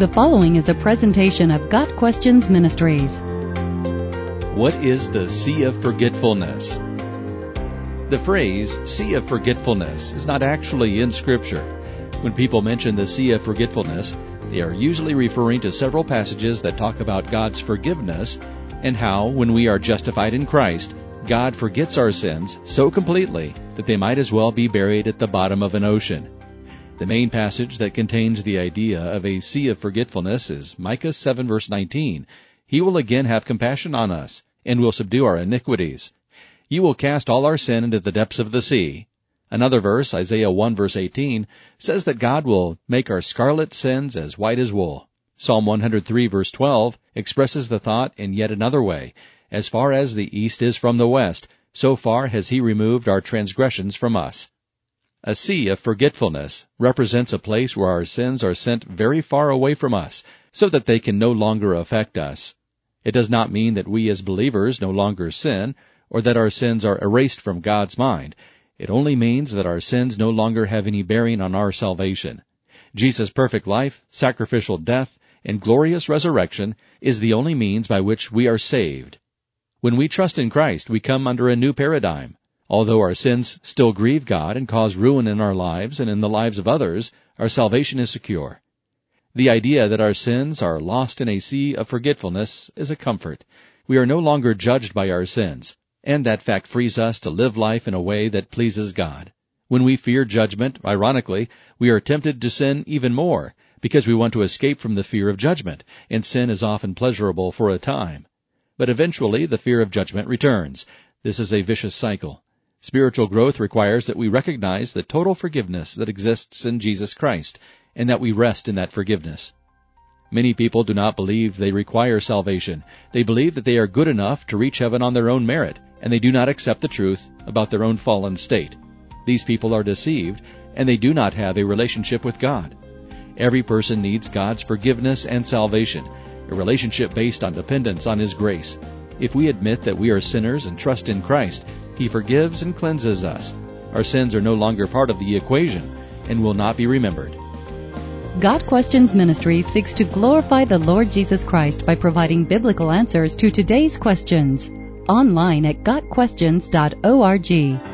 The following is a presentation of Got Questions Ministries. What is the Sea of Forgetfulness? The phrase Sea of Forgetfulness is not actually in Scripture. When people mention the Sea of Forgetfulness, they are usually referring to several passages that talk about God's forgiveness and how, when we are justified in Christ, God forgets our sins so completely that they might as well be buried at the bottom of an ocean. The main passage that contains the idea of a sea of forgetfulness is Micah 7 verse 19. He will again have compassion on us, and will subdue our iniquities. You will cast all our sin into the depths of the sea. Another verse, Isaiah 1 verse 18, says that God will make our scarlet sins as white as wool. Psalm 103 verse 12 expresses the thought in yet another way. As far as the east is from the west, so far has he removed our transgressions from us. A sea of forgetfulness represents a place where our sins are sent very far away from us, so that they can no longer affect us. It does not mean that we as believers no longer sin, or that our sins are erased from God's mind. It only means that our sins no longer have any bearing on our salvation. Jesus' perfect life, sacrificial death, and glorious resurrection is the only means by which we are saved. When we trust in Christ, we come under a new paradigm. Although our sins still grieve God and cause ruin in our lives and in the lives of others, our salvation is secure. The idea that our sins are lost in a sea of forgetfulness is a comfort. We are no longer judged by our sins, and that fact frees us to live life in a way that pleases God. When we fear judgment, ironically, we are tempted to sin even more, because we want to escape from the fear of judgment, and sin is often pleasurable for a time. But eventually the fear of judgment returns. This is a vicious cycle. Spiritual growth requires that we recognize the total forgiveness that exists in Jesus Christ, and that we rest in that forgiveness. Many people do not believe they require salvation. They believe that they are good enough to reach heaven on their own merit, and they do not accept the truth about their own fallen state. These people are deceived, and they do not have a relationship with God. Every person needs God's forgiveness and salvation, a relationship based on dependence on His grace. If we admit that we are sinners and trust in Christ, he forgives and cleanses us. Our sins are no longer part of the equation and will not be remembered. Got Questions Ministry seeks to glorify the Lord Jesus Christ by providing biblical answers to today's questions. Online at GotQuestions.org.